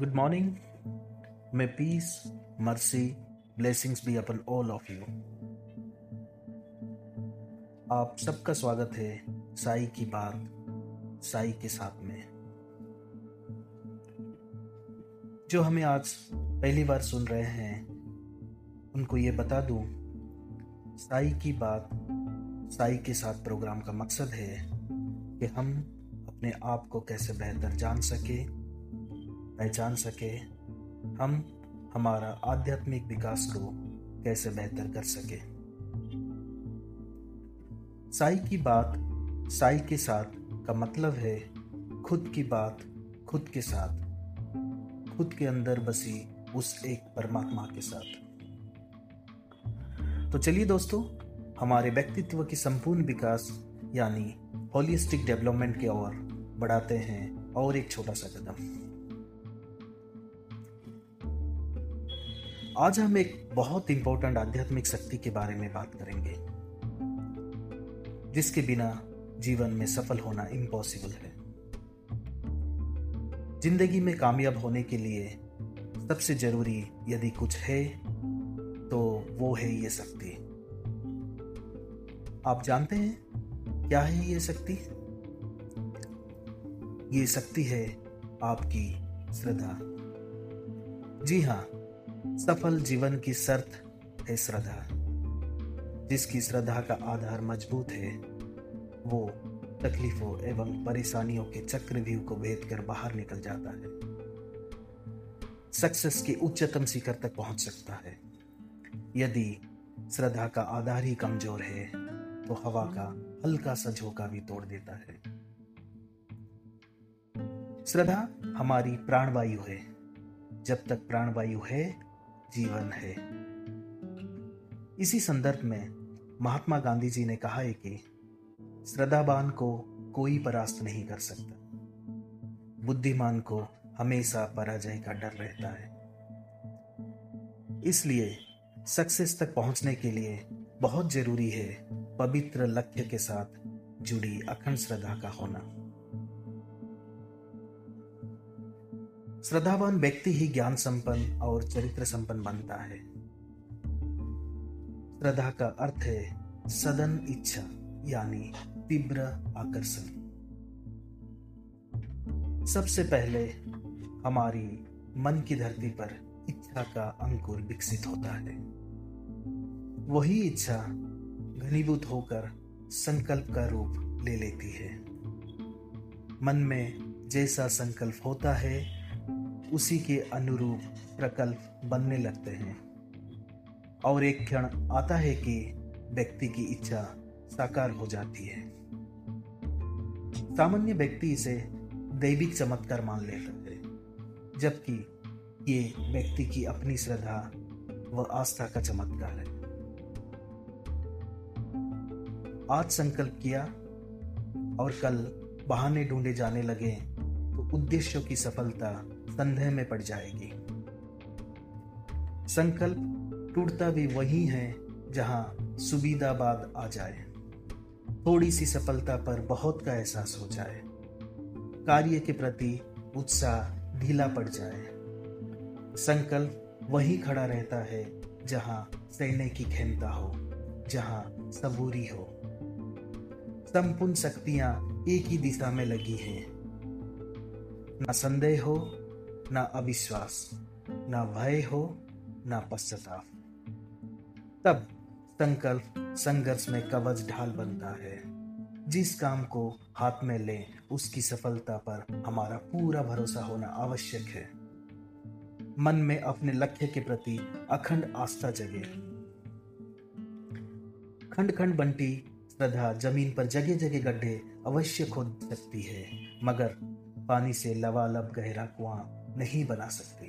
Good morning. May peace, mercy, blessings be upon all of you. आप सबका स्वागत है साई की बात साई के साथ में जो हमें आज पहली बार सुन रहे हैं उनको ये बता दूँ साई की बात साई के साथ प्रोग्राम का मकसद है कि हम अपने आप को कैसे बेहतर जान सके पहचान सके, हम हमारा आध्यात्मिक विकास को कैसे बेहतर कर सके। साई की बात, साई के साथ का मतलब है खुद की बात, खुद के साथ। खुद के अंदर बसी उस एक परमात्मा के साथ। तो चलिए दोस्तों, हमारे व्यक्तित्व की संपूर्ण विकास, यानी होलिस्टिक डेवलपमेंट की ओर बढ़ाते हैं और एक छोटा सा कदम। आज हम एक बहुत इंपॉर्टेंट आध्यात्मिक शक्ति के बारे में बात करेंगे, जिसके बिना जीवन में सफल होना इम्पॉसिबल है। ज़िंदगी में कामयाब होने के लिए सबसे ज़रूरी यदि कुछ है तो वो है ये शक्ति। आप जानते हैं क्या है ये शक्ति? ये शक्ति है आपकी श्रद्धा। जी हाँ सफल जीवन की शर्त है श्रद्धा। जिसकी श्रद्धा का आधार मज़बूत है, वो तकलीफों एवं परेशानियों के चक्रव्यूह को भेद कर बाहर निकल जाता है। सक्सेस के उच्चतम शिखर तक पहुँच सकता है। यदि श्रद्धा का आधार ही कमज़ोर है तो हवा का हल्का सा झोंका भी तोड़ देता है। श्रद्धा हमारी प्राणवायु है। जब तक प्राणवायु है जीवन है। इसी संदर्भ में महात्मा गांधी जी ने कहा है कि श्रद्धावान को कोई परास्त नहीं कर सकता। बुद्धिमान को हमेशा पराजय का डर रहता है। इसलिए सक्सेस तक पहुँचने के लिए बहुत ज़रूरी है पवित्र लक्ष्य के साथ जुड़ी अखंड श्रद्धा का होना। श्रद्धावान व्यक्ति ही ज्ञान संपन्न और चरित्र संपन्न बनता है। श्रद्धा का अर्थ है सदन इच्छा, यानी तीव्र आकर्षण। सबसे पहले हमारी मन की धरती पर इच्छा का अंकुर विकसित होता है। वही इच्छा घनीभूत होकर संकल्प का रूप ले लेती है। मन में जैसा संकल्प होता है उसी के अनुरूप प्रकल्प बनने लगते हैं। और एक क्षण आता है कि व्यक्ति की इच्छा साकार हो जाती है। सामान्य व्यक्ति इसे दैविक चमत्कार मान लेता है, जबकि ये व्यक्ति की अपनी श्रद्धा व आस्था का चमत्कार है। आज संकल्प किया और कल बहाने ढूंढे जाने लगे उद्देश्यों की सफलता संदेह में पड़ जाएगी। संकल्प टूटता भी वही है जहाँ सुविधाबाद आ जाए। थोड़ी सी सफलता पर बहुत का एहसास हो जाए। कार्य के प्रति उत्साह ढीला पड़ जाए। संकल्प वही खड़ा रहता है जहाँ सैन्य की खेमता हो, जहाँ सबूरी हो। संपूर्ण शक्तियाँ एक ही दिशा में लगी हैं। न संदेह हो, ना अविश्वास, ना भय हो, ना पश्चाताप। तब संकल्प संघर्ष में कवच ढाल बनता है। जिस काम को हाथ में ले, उसकी सफलता पर हमारा पूरा भरोसा होना आवश्यक है। मन में अपने लक्ष्य के प्रति अखंड आस्था जगे। खंड खंड बंटी श्रद्धा ज़मीन पर जगह जगह गड्ढे अवश्य खोद सकती है, मगर पानी से लवालब गहरा कुआँ नहीं बना सकते।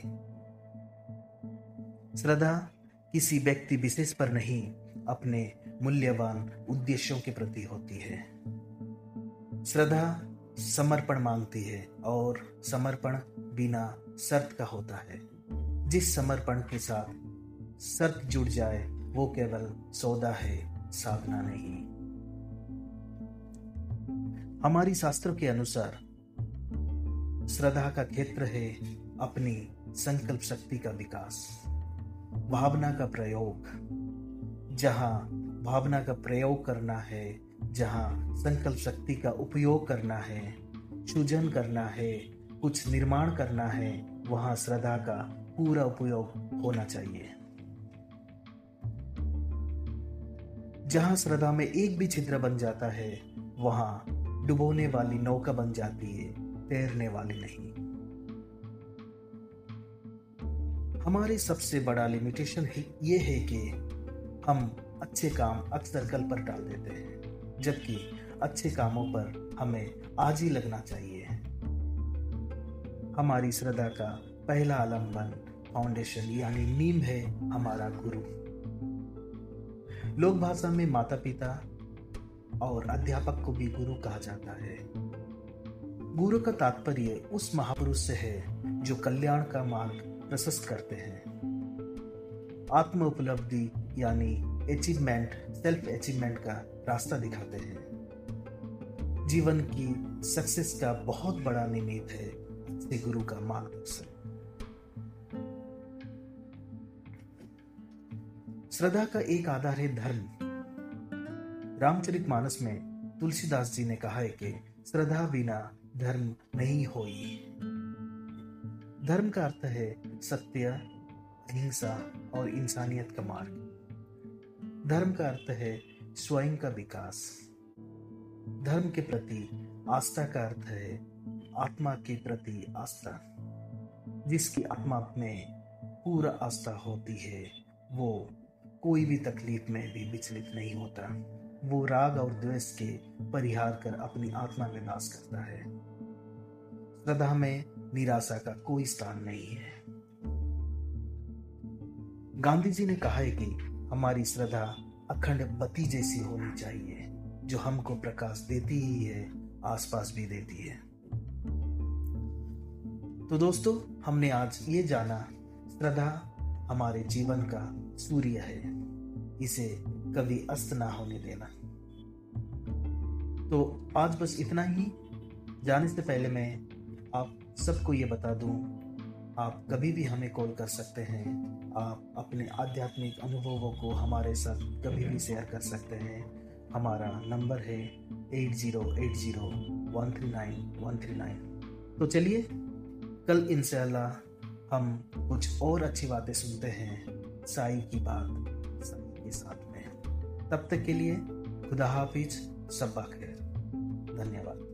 श्रद्धा, किसी व्यक्ति विशेष पर नहीं, अपने मूल्यवान उद्देश्यों के प्रति होती है। श्रद्धा, समर्पण मांगती है और समर्पण बिना शर्त का होता है। जिस समर्पण के साथ शर्त जुड़ जाए, वो केवल सौदा है, साधना नहीं। हमारी शास्त्रों के अनुसार श्रद्धा का क्षेत्र है अपनी संकल्प शक्ति का विकास। भावना का प्रयोग। जहाँ भावना का प्रयोग करना है, जहाँ संकल्प शक्ति का उपयोग करना है, सृजन करना है, कुछ निर्माण करना है, वहाँ श्रद्धा का पूरा उपयोग होना चाहिए। जहाँ श्रद्धा में एक भी छिद्र बन जाता है, वहाँ डुबोने वाली नौका बन जाती है। तैरने वाली नहीं। हमारी सबसे बड़ा लिमिटेशन ये है कि हम अच्छे काम अक्सर कल पर डाल देते हैं, जबकि अच्छे कामों पर हमें आज ही लगना चाहिए। हमारी श्रद्धा का पहला आलंबन फाउंडेशन यानी नीम है हमारा गुरु। लोक भाषा में माता पिता और अध्यापक को भी गुरु कहा जाता है। गुरु का तात्पर्य उस महापुरुष से है जो कल्याण का मार्ग प्रशस्त करते हैं। आत्म उपलब्धि यानी अचीवमेंट सेल्फ अचीवमेंट का रास्ता दिखाते हैं। जीवन की सक्सेस का बहुत बड़ा निमित्त है गुरु का मार्गदर्शन। श्रद्धा का एक आधार है धर्म। रामचरित मानस में तुलसीदास जी ने कहा है कि श्रद्धा बिना धर्म नहीं होई। धर्म का अर्थ है सत्य, अहिंसा और इंसानियत का मार्ग। धर्म का अर्थ है स्वयं का विकास। धर्म के प्रति आस्था का अर्थ है आत्मा के प्रति आस्था। जिसकी आत्मा में पूरा आस्था होती है, वो कोई भी तकलीफ़ में भी विचलित नहीं होता। वो राग और द्वेष के परिहार कर अपनी आत्मा में वास करता है। श्रद्धा में निराशा का कोई स्थान नहीं है। गांधी जी ने कहा है कि हमारी श्रद्धा अखंड बत्ती जैसी होनी चाहिए, जो हमको प्रकाश देती ही है, आसपास भी देती है। तो दोस्तों, हमने आज ये जाना, श्रद्धा हमारे जीवन का सूर्य है। इसे कभी अस्त ना होने देना। तो आज बस इतना ही। जाने से पहले मैं आप सबको ये बता दूँ, आप कभी भी हमें कॉल कर सकते हैं। आप अपने आध्यात्मिक अनुभवों को हमारे साथ कभी भी शेयर कर सकते हैं। हमारा नंबर है eight zero eight zero one three nine one three nine. तो चलिए, कल इंशाल्लाह हम कुछ और अच्छी बातें सुनते हैं। साई की बात, साई के साथ। तब तक के लिए खुदा हाफिज सब्बा खैर धन्यवाद।